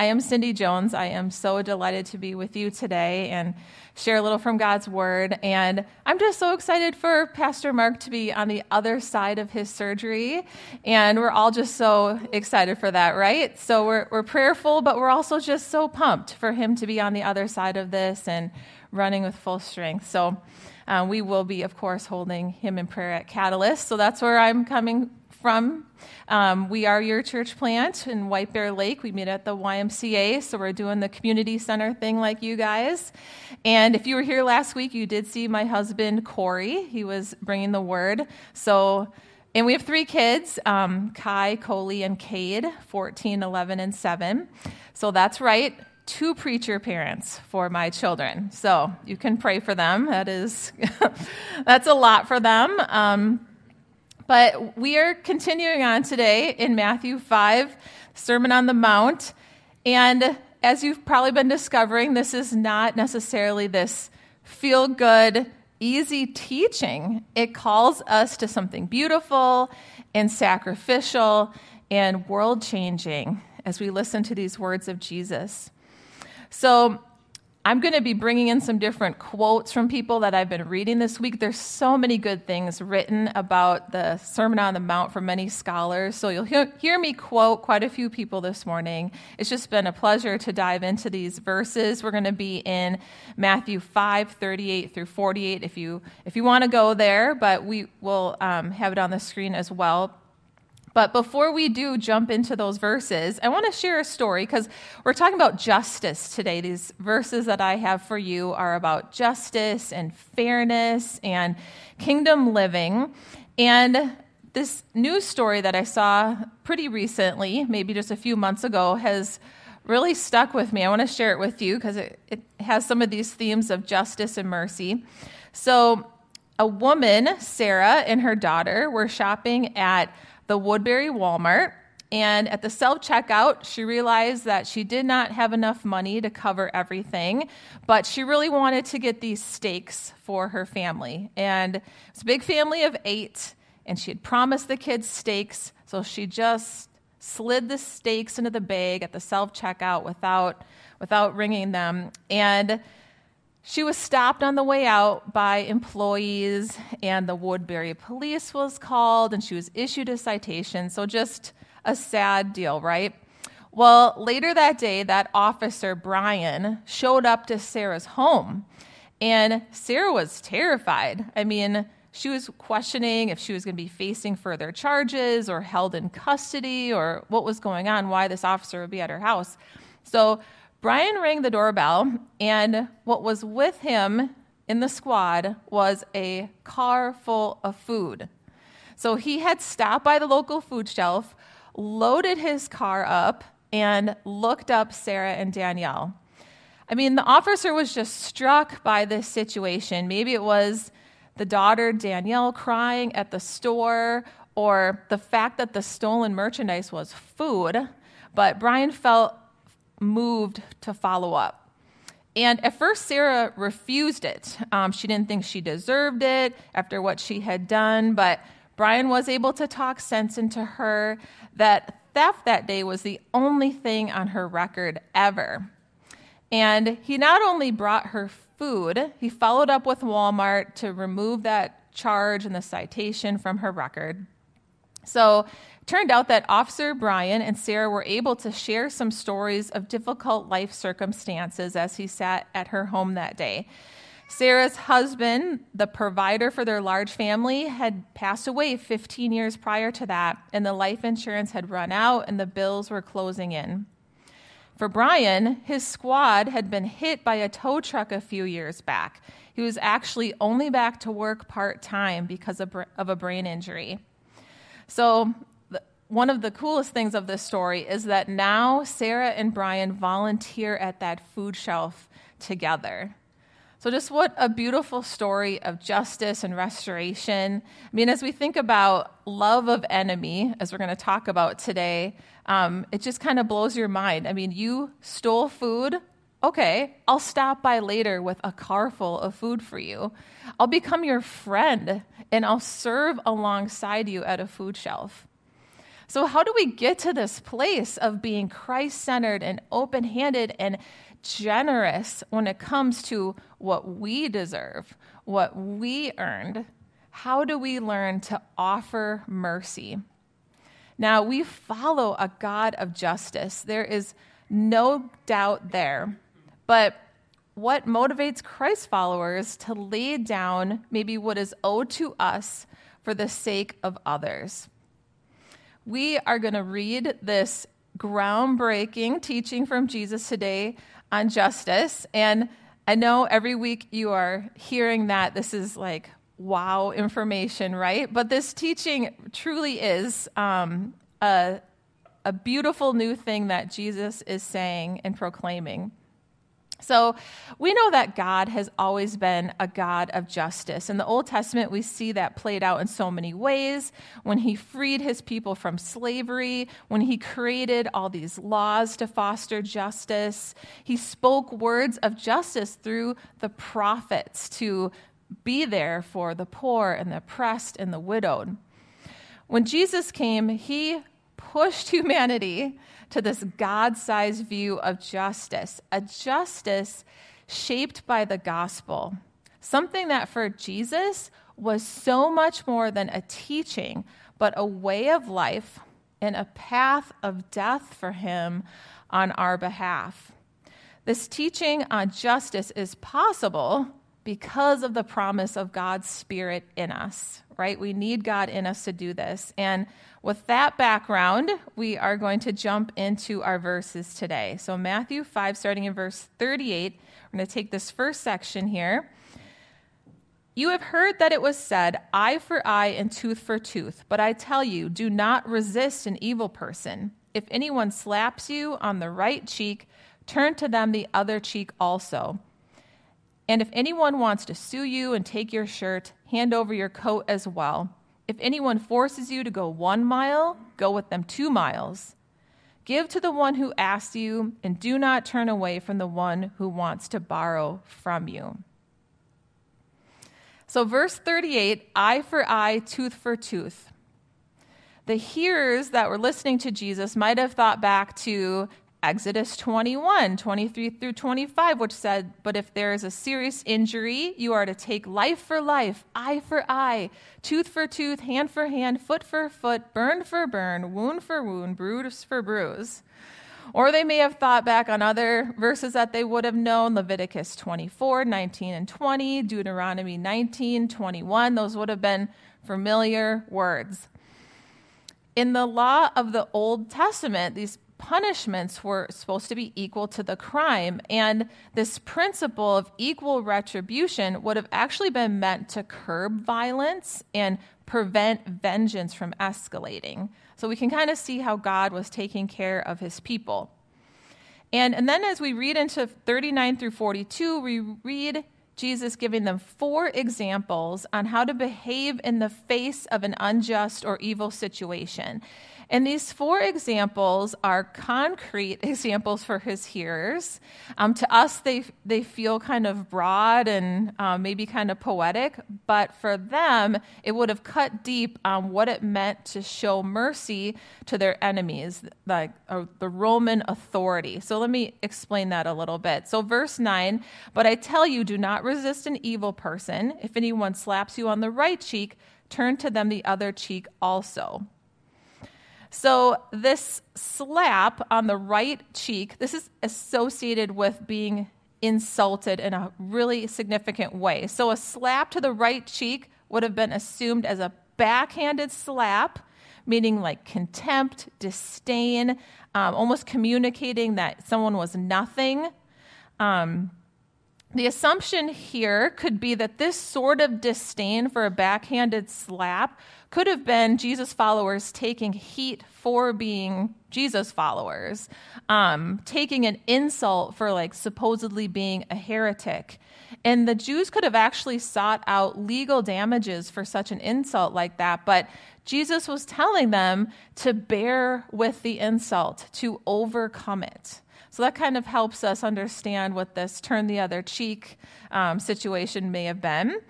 I am Cindy Jones. I am so delighted to be with you today and share a little from God's Word. And I'm just so excited for Pastor Mark to be on the other side of his surgery. And we're all just so excited for that, right? So we're, we're prayerful, but we're also just so pumped for him to be on the other side of this and running with full strength. So um, we will be, of course, holding him in prayer at Catalyst. So that's where I'm coming from. Um, we are your church plant in White Bear Lake. We meet at the YMCA, so we're doing the community center thing like you guys. And if you were here last week, you did see my husband, Corey. He was bringing the word. So, and we have three kids um, Kai, Coley, and Cade 14, 11, and 7. So that's right two preacher parents for my children. So you can pray for them. That is, that's a lot for them. Um, but we are continuing on today in Matthew 5, Sermon on the Mount. And as you've probably been discovering, this is not necessarily this feel good, easy teaching. It calls us to something beautiful and sacrificial and world changing as we listen to these words of Jesus. So, I'm going to be bringing in some different quotes from people that I've been reading this week. There's so many good things written about the Sermon on the Mount from many scholars. So you'll hear, me quote quite a few people this morning. It's just been a pleasure to dive into these verses. We're going to be in Matthew 5, 38 through 48 if you, if you want to go there, but we will um, have it on the screen as well. But before we do jump into those verses, I want to share a story because we're talking about justice today. These verses that I have for you are about justice and fairness and kingdom living. And this news story that I saw pretty recently, maybe just a few months ago, has really stuck with me. I want to share it with you because it, it has some of these themes of justice and mercy. So, a woman, Sarah, and her daughter were shopping at the Woodbury Walmart. And at the self checkout, she realized that she did not have enough money to cover everything, but she really wanted to get these steaks for her family. And it's a big family of eight, and she had promised the kids steaks, so she just slid the steaks into the bag at the self checkout without, without ringing them. And she was stopped on the way out by employees, and the Woodbury police was called, and she was issued a citation. So, just a sad deal, right? Well, later that day, that officer, Brian, showed up to Sarah's home, and Sarah was terrified. I mean, she was questioning if she was going to be facing further charges or held in custody or what was going on, why this officer would be at her house. So, Brian rang the doorbell, and what was with him in the squad was a car full of food. So he had stopped by the local food shelf, loaded his car up, and looked up Sarah and Danielle. I mean, the officer was just struck by this situation. Maybe it was the daughter, Danielle, crying at the store, or the fact that the stolen merchandise was food. But Brian felt moved to follow up. And at first, Sarah refused it. Um, she didn't think she deserved it after what she had done, but Brian was able to talk sense into her that theft that day was the only thing on her record ever. And he not only brought her food, he followed up with Walmart to remove that charge and the citation from her record. So turned out that Officer Brian and Sarah were able to share some stories of difficult life circumstances as he sat at her home that day. Sarah's husband, the provider for their large family, had passed away 15 years prior to that, and the life insurance had run out and the bills were closing in. For Brian, his squad had been hit by a tow truck a few years back. He was actually only back to work part time because of, a brain injury. So one of the coolest things of this story is that now Sarah and Brian volunteer at that food shelf together. So, just what a beautiful story of justice and restoration. I mean, as we think about love of enemy, as we're going to talk about today, um, it just kind of blows your mind. I mean, you stole food. Okay, I'll stop by later with a car full of food for you. I'll become your friend and I'll serve alongside you at a food shelf. So, how do we get to this place of being Christ centered and open handed and generous when it comes to what we deserve, what we earned? How do we learn to offer mercy? Now, we follow a God of justice. There is no doubt there. But what motivates Christ followers to lay down maybe what is owed to us for the sake of others? We are going to read this groundbreaking teaching from Jesus today on justice. And I know every week you are hearing that this is like wow information, right? But this teaching truly is um, a, a beautiful new thing that Jesus is saying and proclaiming. So, we know that God has always been a God of justice. In the Old Testament, we see that played out in so many ways. When he freed his people from slavery, when he created all these laws to foster justice, he spoke words of justice through the prophets to be there for the poor and the oppressed and the widowed. When Jesus came, he pushed humanity to this God sized view of justice, a justice shaped by the gospel, something that for Jesus was so much more than a teaching, but a way of life and a path of death for him on our behalf. This teaching on justice is possible because of the promise of God's Spirit in us, right? We need God in us to do this. And with that background, we are going to jump into our verses today. So, Matthew 5, starting in verse 38, we're going to take this first section here. You have heard that it was said, eye for eye and tooth for tooth. But I tell you, do not resist an evil person. If anyone slaps you on the right cheek, turn to them the other cheek also. And if anyone wants to sue you and take your shirt, hand over your coat as well. If anyone forces you to go one mile, go with them two miles. Give to the one who asks you, and do not turn away from the one who wants to borrow from you. So, verse 38 eye for eye, tooth for tooth. The hearers that were listening to Jesus might have thought back to Exodus 21, 23 through 25, which said, But if there is a serious injury, you are to take life for life, eye for eye, tooth for tooth, hand for hand, foot for foot, burn for burn, wound for wound, bruise for bruise. Or they may have thought back on other verses that they would have known Leviticus 24, 19, and 20, Deuteronomy 19, 21. Those would have been familiar words. In the law of the Old Testament, these punishments were supposed to be equal to the crime. And this principle of equal retribution would have actually been meant to curb violence and prevent vengeance from escalating. So we can kind of see how God was taking care of his people. And, and then as we read into 39 through 42, we read Jesus giving them four examples on how to behave in the face of an unjust or evil situation. And these four examples are concrete examples for his hearers. Um, to us, they, they feel kind of broad and um, maybe kind of poetic, but for them, it would have cut deep on what it meant to show mercy to their enemies, like uh, the Roman authority. So let me explain that a little bit. So, verse 9, but I tell you, do not resist an evil person. If anyone slaps you on the right cheek, turn to them the other cheek also. So, this slap on the right cheek, this is associated with being insulted in a really significant way. So, a slap to the right cheek would have been assumed as a backhanded slap, meaning like contempt, disdain, um, almost communicating that someone was nothing. Um, the assumption here could be that this sort of disdain for a backhanded slap could have been Jesus followers taking heat for being Jesus followers, um, taking an insult for like supposedly being a heretic. And the Jews could have actually sought out legal damages for such an insult like that, but Jesus was telling them to bear with the insult, to overcome it. So that kind of helps us understand what this turn the other cheek um, situation may have been.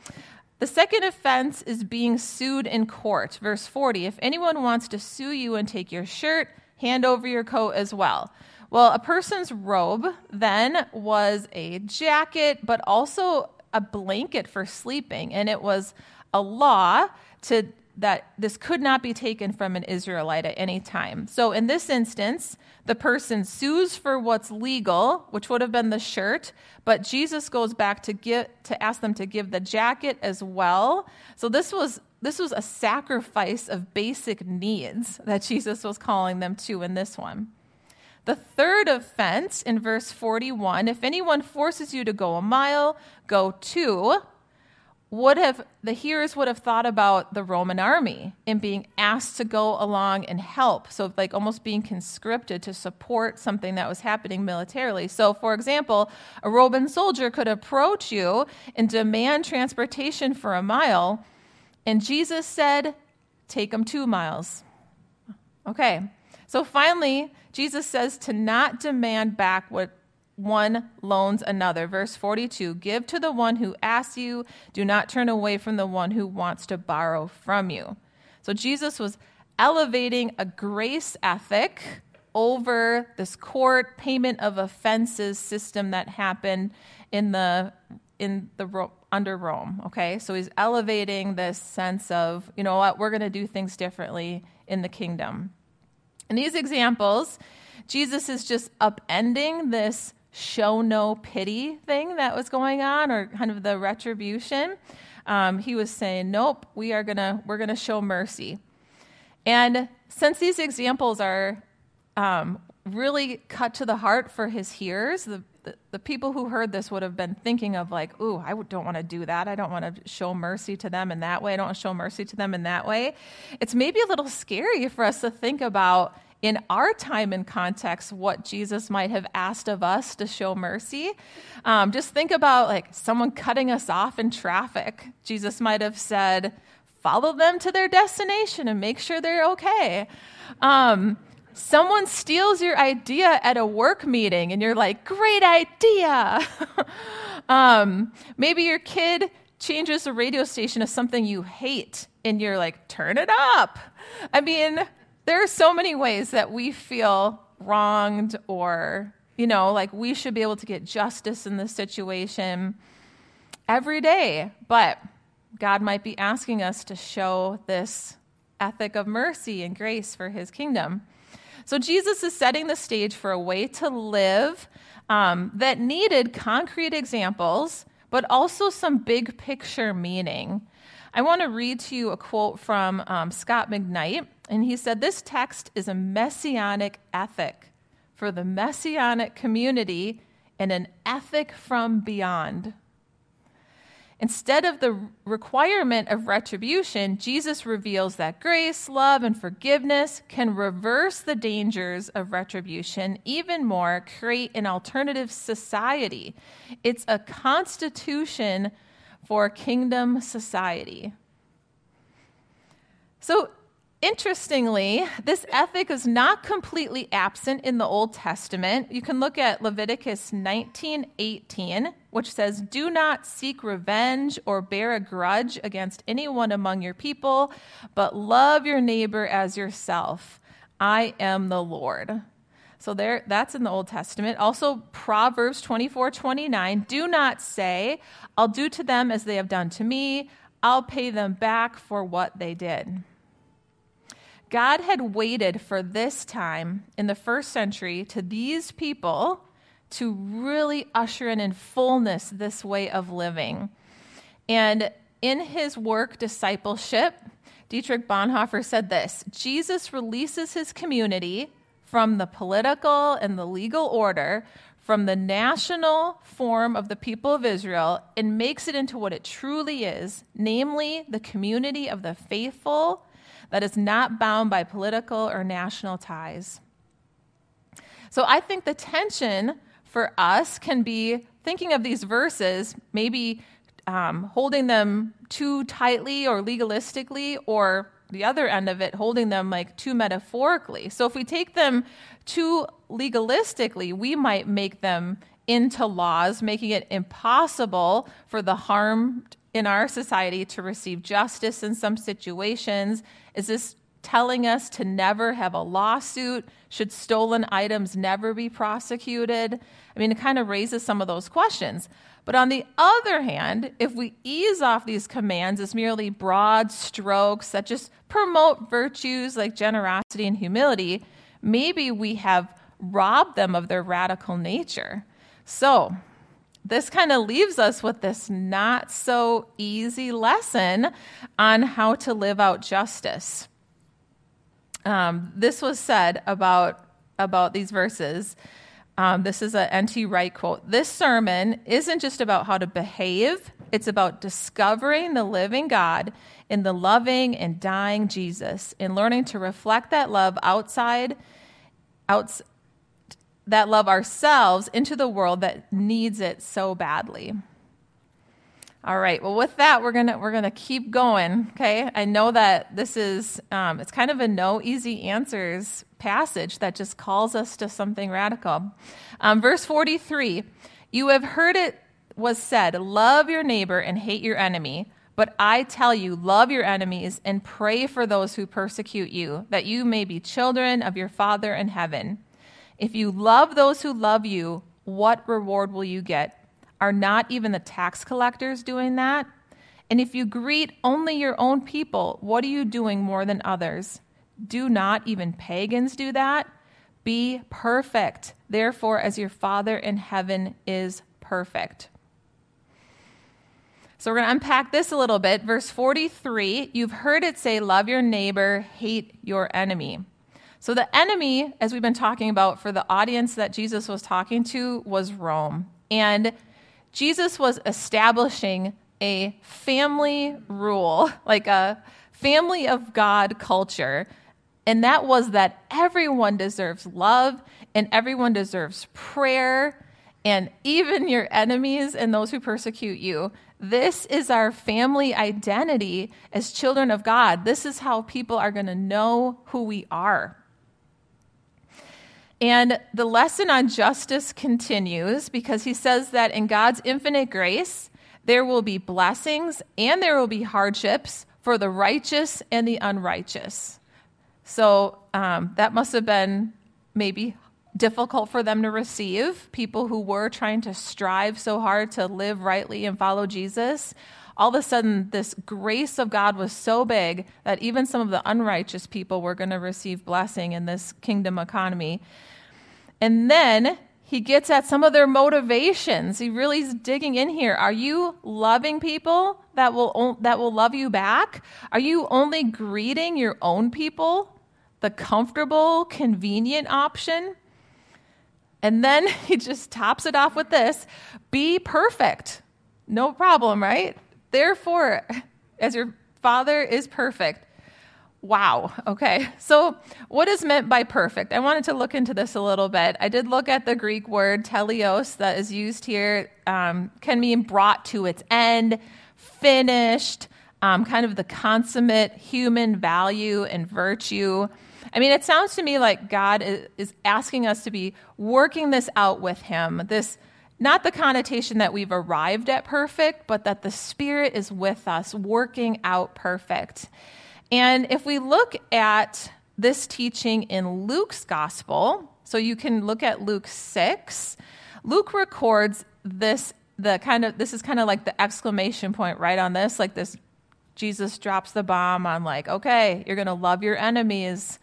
The second offense is being sued in court. Verse 40 If anyone wants to sue you and take your shirt, hand over your coat as well. Well, a person's robe then was a jacket, but also a blanket for sleeping. And it was a law to that this could not be taken from an Israelite at any time. So in this instance, the person sues for what's legal, which would have been the shirt, but Jesus goes back to get to ask them to give the jacket as well. So this was this was a sacrifice of basic needs that Jesus was calling them to in this one. The third offense in verse 41 if anyone forces you to go a mile, go two would have the hearers would have thought about the Roman army and being asked to go along and help. So like almost being conscripted to support something that was happening militarily. So for example, a Roman soldier could approach you and demand transportation for a mile, and Jesus said, "Take them 2 miles." Okay. So finally, Jesus says to not demand back what one loans another. Verse 42 Give to the one who asks you, do not turn away from the one who wants to borrow from you. So Jesus was elevating a grace ethic over this court payment of offenses system that happened in the in the under Rome, okay? So he's elevating this sense of, you know what, we're going to do things differently in the kingdom. In these examples, Jesus is just upending this show no pity thing that was going on, or kind of the retribution. Um, he was saying, "Nope, we are gonna we're gonna show mercy." And since these examples are um, really cut to the heart for his hearers, the, the, the people who heard this would have been thinking of like, "Ooh, I don't want to do that. I don't want to show mercy to them in that way. I don't want to show mercy to them in that way." It's maybe a little scary for us to think about in our time and context what Jesus might have asked of us to show mercy. Um, just think about like someone cutting us off in traffic. Jesus might have said, follow them to their destination and make sure they're okay. Um, someone steals your idea at a work meeting and you're like, great idea. um, maybe your kid changes the radio station to something you hate and you're like, turn it up. I mean, there are so many ways that we feel wronged or, you know, like we should be able to get justice in this situation every day. But God might be asking us to show this ethic of mercy and grace for his kingdom. So Jesus is setting the stage for a way to live um, that needed concrete examples, but also some big picture meaning. I want to read to you a quote from um, Scot McKnight. And he said, This text is a messianic ethic for the messianic community and an ethic from beyond. Instead of the requirement of retribution, Jesus reveals that grace, love, and forgiveness can reverse the dangers of retribution, even more, create an alternative society. It's a constitution for kingdom society. So, Interestingly, this ethic is not completely absent in the Old Testament. You can look at Leviticus 19:18, which says, "Do not seek revenge or bear a grudge against anyone among your people, but love your neighbor as yourself. I am the Lord." So there that's in the Old Testament. Also Proverbs 24:29, "Do not say, I'll do to them as they have done to me. I'll pay them back for what they did." God had waited for this time in the first century to these people to really usher in in fullness this way of living. And in his work, Discipleship, Dietrich Bonhoeffer said this Jesus releases his community from the political and the legal order, from the national form of the people of Israel, and makes it into what it truly is namely, the community of the faithful that is not bound by political or national ties. So I think the tension for us can be thinking of these verses, maybe um, holding them too tightly or legalistically, or the other end of it, holding them like too metaphorically. So if we take them too legalistically, we might make them into laws, making it impossible for the harmed in our society to receive justice in some situations? Is this telling us to never have a lawsuit? Should stolen items never be prosecuted? I mean, it kind of raises some of those questions. But on the other hand, if we ease off these commands as merely broad strokes that just promote virtues like generosity and humility, maybe we have robbed them of their radical nature. So, this kind of leaves us with this not so easy lesson on how to live out justice. Um, this was said about, about these verses. Um, this is a N.T. Wright quote. This sermon isn't just about how to behave, it's about discovering the living God in the loving and dying Jesus and learning to reflect that love outside, outs, that love ourselves into the world that needs it so badly. All right. Well, with that, we're gonna we're gonna keep going. Okay. I know that this is um, it's kind of a no easy answers passage that just calls us to something radical. Um, verse forty three. You have heard it was said, "Love your neighbor and hate your enemy." But I tell you, love your enemies and pray for those who persecute you, that you may be children of your Father in heaven. If you love those who love you, what reward will you get? Are not even the tax collectors doing that? And if you greet only your own people, what are you doing more than others? Do not even pagans do that? Be perfect, therefore, as your Father in heaven is perfect. So we're going to unpack this a little bit. Verse 43 you've heard it say, Love your neighbor, hate your enemy. So the enemy, as we've been talking about for the audience that Jesus was talking to, was Rome. And Jesus was establishing a family rule, like a family of God culture. And that was that everyone deserves love and everyone deserves prayer, and even your enemies and those who persecute you. This is our family identity as children of God. This is how people are going to know who we are. And the lesson on justice continues because he says that in God's infinite grace, there will be blessings and there will be hardships for the righteous and the unrighteous. So um, that must have been maybe difficult for them to receive, people who were trying to strive so hard to live rightly and follow Jesus. All of a sudden, this grace of God was so big that even some of the unrighteous people were going to receive blessing in this kingdom economy. And then he gets at some of their motivations. He really is digging in here. Are you loving people that will that will love you back? Are you only greeting your own people, the comfortable, convenient option? And then he just tops it off with this, be perfect. No problem, right? Therefore, as your father is perfect, Wow. Okay. So, what is meant by perfect? I wanted to look into this a little bit. I did look at the Greek word teleios that is used here, um, can mean brought to its end, finished, um, kind of the consummate human value and virtue. I mean, it sounds to me like God is asking us to be working this out with Him. This, not the connotation that we've arrived at perfect, but that the Spirit is with us, working out perfect. And if we look at this teaching in Luke's gospel, so you can look at Luke 6, Luke records this the kind of this is kind of like the exclamation point right on this like this Jesus drops the bomb on like okay, you're going to love your enemies.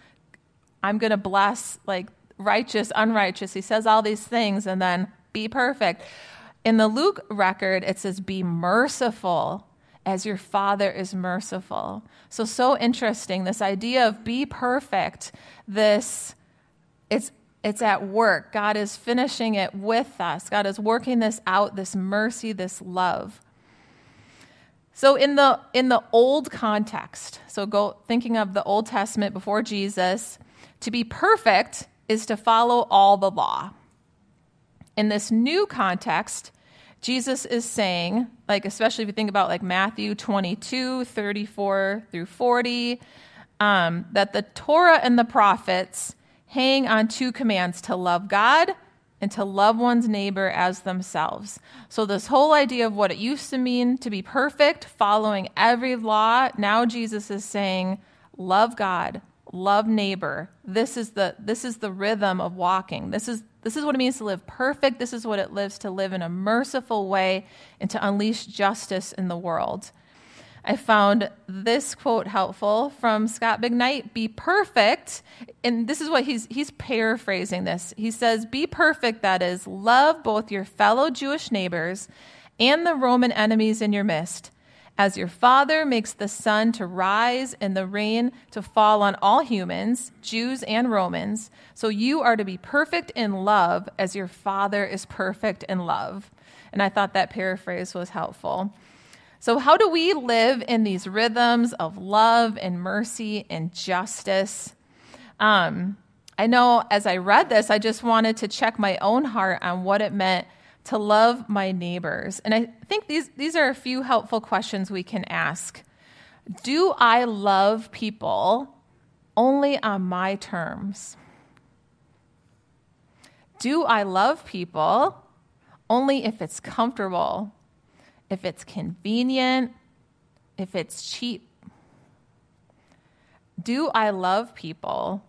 I'm going to bless like righteous, unrighteous. He says all these things and then be perfect. In the Luke record, it says, Be merciful as your Father is merciful. So, so interesting. This idea of be perfect, this, it's, it's at work. God is finishing it with us. God is working this out, this mercy, this love. So in the in the old context, so go thinking of the Old Testament before Jesus, to be perfect is to follow all the law. In this new context, Jesus is saying, like, especially if you think about like Matthew 22, 34 through 40, um, that the Torah and the prophets hang on two commands to love God and to love one's neighbor as themselves. So, this whole idea of what it used to mean to be perfect, following every law, now Jesus is saying, love God, love neighbor. This is the, this is the rhythm of walking. This is, this is what it means to live perfect. This is what it lives to live in a merciful way and to unleash justice in the world. I found this quote helpful from Scot McKnight Be perfect. And this is what he's, he's paraphrasing this. He says, Be perfect, that is, love both your fellow Jewish neighbors and the Roman enemies in your midst. As your Father makes the sun to rise and the rain to fall on all humans, Jews and Romans, so you are to be perfect in love as your Father is perfect in love. And I thought that paraphrase was helpful. So, how do we live in these rhythms of love and mercy and justice? Um, I know as I read this, I just wanted to check my own heart on what it meant to love my neighbors. And I think these, these are a few helpful questions we can ask. Do I love people only on my terms? Do I love people only if it's comfortable if it's convenient, if it's cheap. Do I love people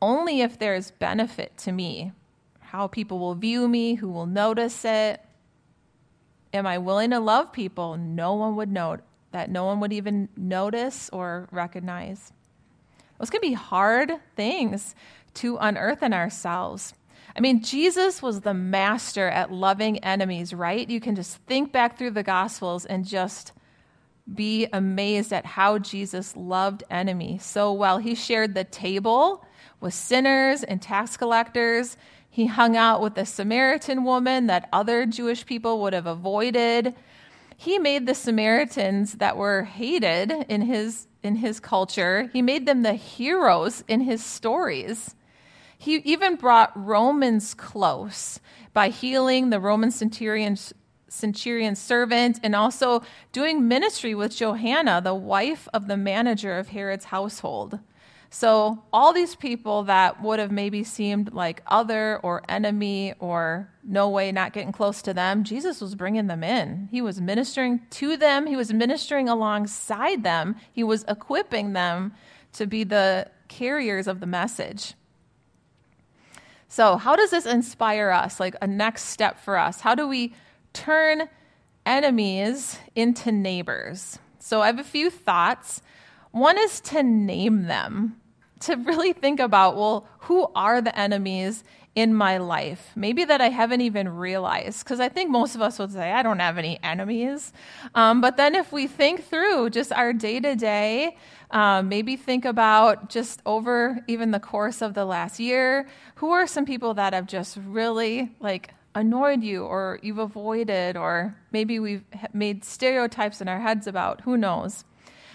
only if there's benefit to me? How people will view me, who will notice it? Am I willing to love people no one would note, that no one would even notice or recognize? Those can be hard things to unearth in ourselves. I mean, Jesus was the master at loving enemies, right? You can just think back through the Gospels and just be amazed at how Jesus loved enemies so well. He shared the table with sinners and tax collectors. He hung out with the Samaritan woman that other Jewish people would have avoided. He made the Samaritans that were hated in his, in his culture, he made them the heroes in his stories. He even brought Romans close by healing the Roman centurion, centurion servant and also doing ministry with Johanna, the wife of the manager of Herod's household. So, all these people that would have maybe seemed like other or enemy or no way not getting close to them, Jesus was bringing them in. He was ministering to them, he was ministering alongside them, he was equipping them to be the carriers of the message. So, how does this inspire us? Like a next step for us? How do we turn enemies into neighbors? So, I have a few thoughts. One is to name them, to really think about, well, who are the enemies in my life? Maybe that I haven't even realized, because I think most of us would say, I don't have any enemies. Um, but then if we think through just our day to day, maybe think about just over even the course of the last year, who are some people that have just really like annoyed you or you've avoided, or maybe we've made stereotypes in our heads about, who knows?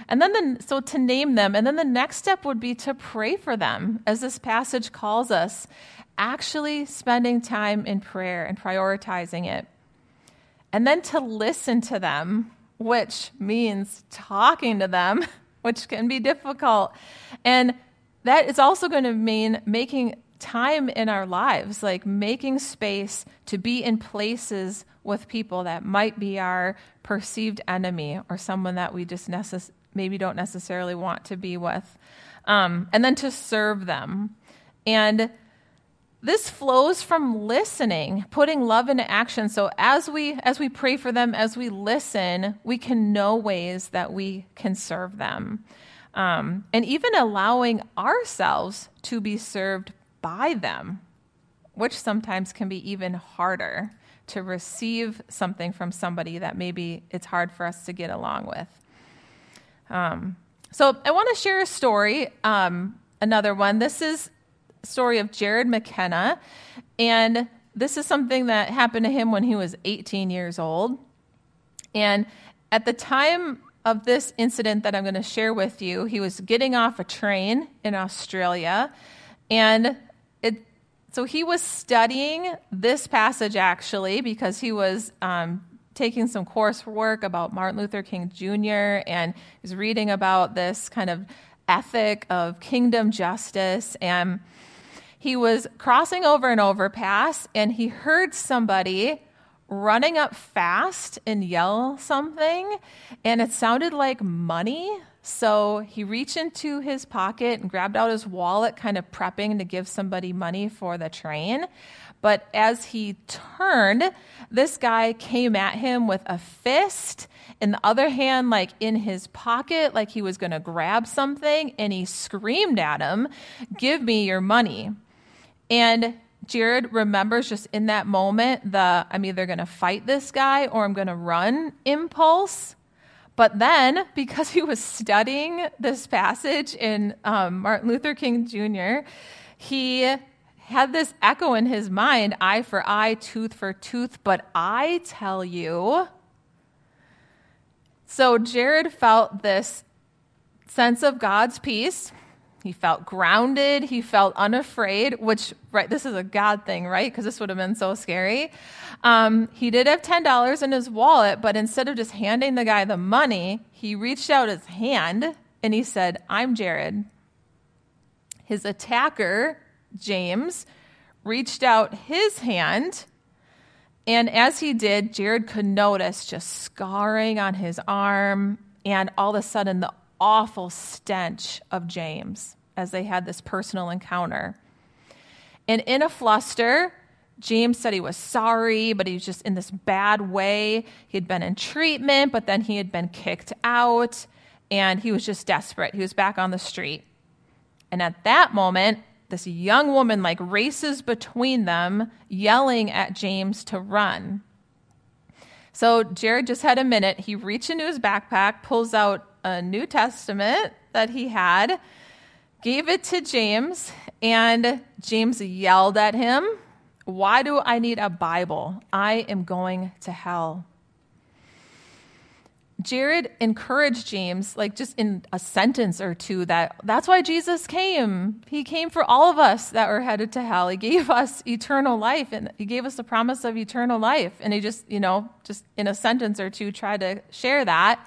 And then, the, so to name them, and then the next step would be to pray for them, as this passage calls us, actually spending time in prayer and prioritizing it. And then to listen to them, which means talking to them which can be difficult. And that is also going to mean making time in our lives, like making space to be in places with people that might be our perceived enemy or someone that we just necess- maybe don't necessarily want to be with. Um, and then to serve them. And this flows from listening putting love into action so as we as we pray for them as we listen we can know ways that we can serve them um, and even allowing ourselves to be served by them which sometimes can be even harder to receive something from somebody that maybe it's hard for us to get along with um, so i want to share a story um, another one this is story of Jarrod McKenna. And this is something that happened to him when he was 18 years old. And at the time of this incident that I'm going to share with you, he was getting off a train in Australia. And it, so he was studying this passage actually because he was um, taking some coursework about Martin Luther King Jr. and was reading about this kind of ethic of kingdom justice. And He was crossing over an overpass and he heard somebody running up fast and yell something, and it sounded like money. So he reached into his pocket and grabbed out his wallet, kind of prepping to give somebody money for the train. But as he turned, this guy came at him with a fist in the other hand, like in his pocket, like he was going to grab something, and he screamed at him, Give me your money. And Jarrod remembers just in that moment the I'm either going to fight this guy or I'm going to run impulse. But then, because he was studying this passage in um, Martin Luther King Jr., he had this echo in his mind eye for eye, tooth for tooth. But I tell you, so Jarrod felt this sense of God's peace. He felt grounded. He felt unafraid, which, right, this is a God thing, right? Because this would have been so scary. Um, he did have $10 in his wallet, but instead of just handing the guy the money, he reached out his hand and he said, I'm Jarrod. His attacker, James, reached out his hand and as he did, Jarrod could notice just scarring on his arm and all of a sudden the awful stench of James as they had this personal encounter. And in a fluster, James said he was sorry, but he was just in this bad way. He had been in treatment, but then he had been kicked out, and he was just desperate. He was back on the street. And at that moment, this young woman like races between them, yelling at James to run. So Jarrod just had a minute. He reached into his backpack, pulls out a New Testament that he had, gave it to James, and James yelled at him, Why do I need a Bible? I am going to hell. Jarrod encouraged James, like just in a sentence or two, that that's why Jesus came. He came for all of us that were headed to hell. He gave us eternal life and he gave us the promise of eternal life. And he just, you know, just in a sentence or two tried to share that.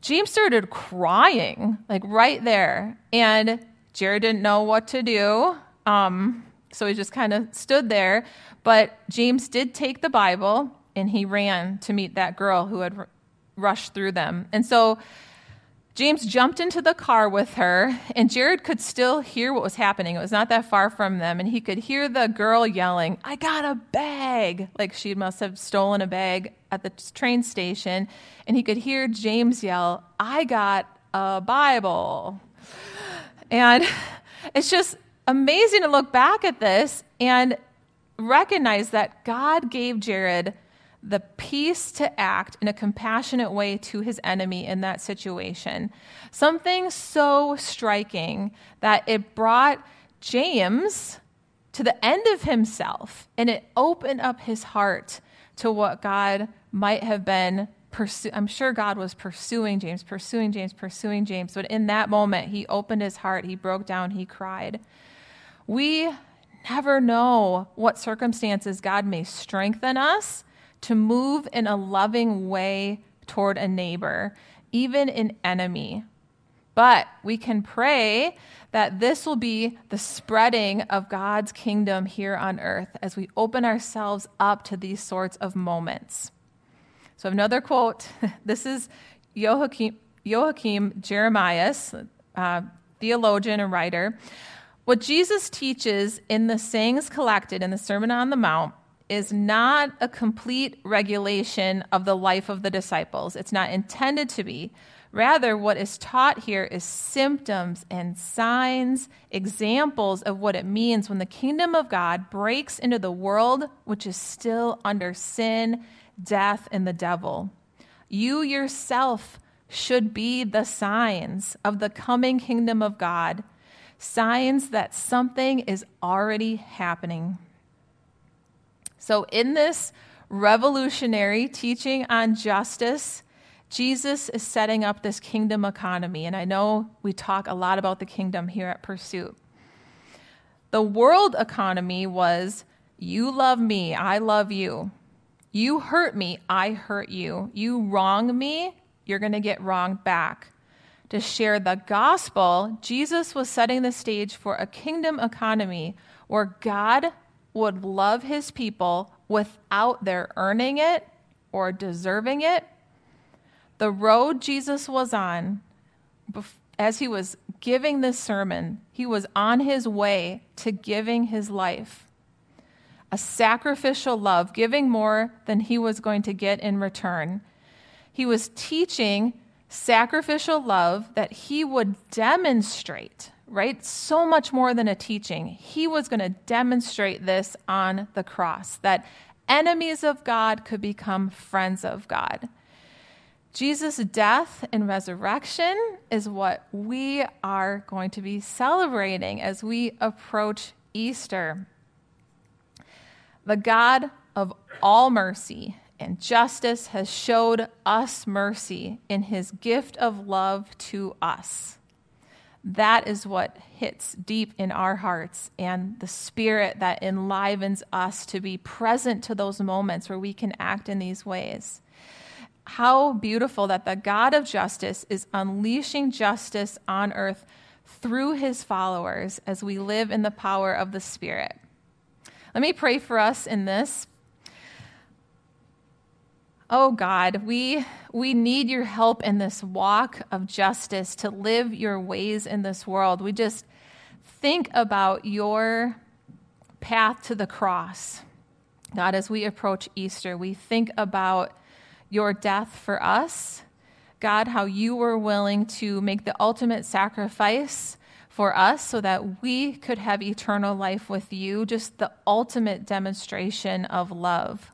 James started crying, like right there. And Jarrod didn't know what to do. Um, so he just kind of stood there. But James did take the Bible and he ran to meet that girl who had rush through them. And so James jumped into the car with her, and Jarrod could still hear what was happening. It was not that far from them, and he could hear the girl yelling, I got a bag! Like she must have stolen a bag at the train station. And he could hear James yell, I got a Bible. And it's just amazing to look back at this and recognize that God gave Jarrod the peace to act in a compassionate way to his enemy in that situation. Something so striking that it brought James to the end of himself and it opened up his heart to what God might have been pursuing. I'm sure God was pursuing James, pursuing James, pursuing James, but in that moment he opened his heart, he broke down, he cried. We never know what circumstances God may strengthen us to move in a loving way toward a neighbor, even an enemy. But we can pray that this will be the spreading of God's kingdom here on earth as we open ourselves up to these sorts of moments. So, another quote this is Joachim, Joachim Jeremias, uh, theologian and writer. What Jesus teaches in the sayings collected in the Sermon on the Mount is not a complete regulation of the life of the disciples. It's not intended to be. Rather, what is taught here is symptoms and signs, examples of what it means when the kingdom of God breaks into the world which is still under sin, death, and the devil. You yourself should be the signs of the coming kingdom of God, signs that something is already happening. So, in this revolutionary teaching on justice, Jesus is setting up this kingdom economy. And I know we talk a lot about the kingdom here at Pursuit. The world economy was you love me, I love you. You hurt me, I hurt you. You wrong me, you're going to get wronged back. To share the gospel, Jesus was setting the stage for a kingdom economy where God would love his people without their earning it or deserving it. The road Jesus was on, as he was giving this sermon, he was on his way to giving his life. A sacrificial love, giving more than he was going to get in return. He was teaching sacrificial love that he would demonstrate, right? So much more than a teaching. He was going to demonstrate this on the cross that enemies of God could become friends of God. Jesus' death and resurrection is what we are going to be celebrating as we approach Easter. The God of all mercy and justice has showed us mercy in his gift of love to us. That is what hits deep in our hearts and the spirit that enlivens us to be present to those moments where we can act in these ways how beautiful that the God of justice is unleashing justice on earth through his followers as we live in the power of the Spirit. Let me pray for us in this. Oh God, we, we need your help in this walk of justice to live your ways in this world. We just think about your path to the cross. God, as we approach Easter, we think about your death for us. God, how you were willing to make the ultimate sacrifice for us so that we could have eternal life with you, just the ultimate demonstration of love.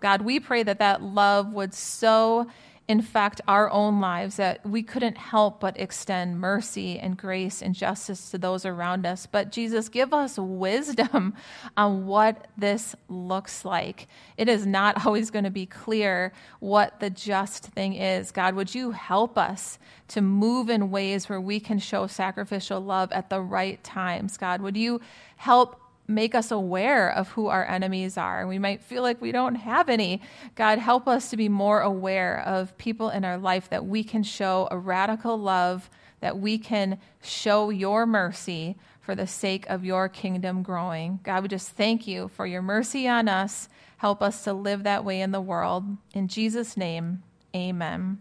God, we pray that that love would so infect our own lives that we couldn't help but extend mercy and grace and justice to those around us. But Jesus, give us wisdom on what this looks like. It is not always going to be clear what the just thing is. God, would you help us to move in ways where we can show sacrificial love at the right times? God, would you help make us aware of who our enemies are. We might feel like we don't have any. God, help us to be more aware of people in our life that we can show a radical love, that we can show your mercy for the sake of your kingdom growing. God, we just thank you for your mercy on us. Help us to live that way in the world. In Jesus' name, amen.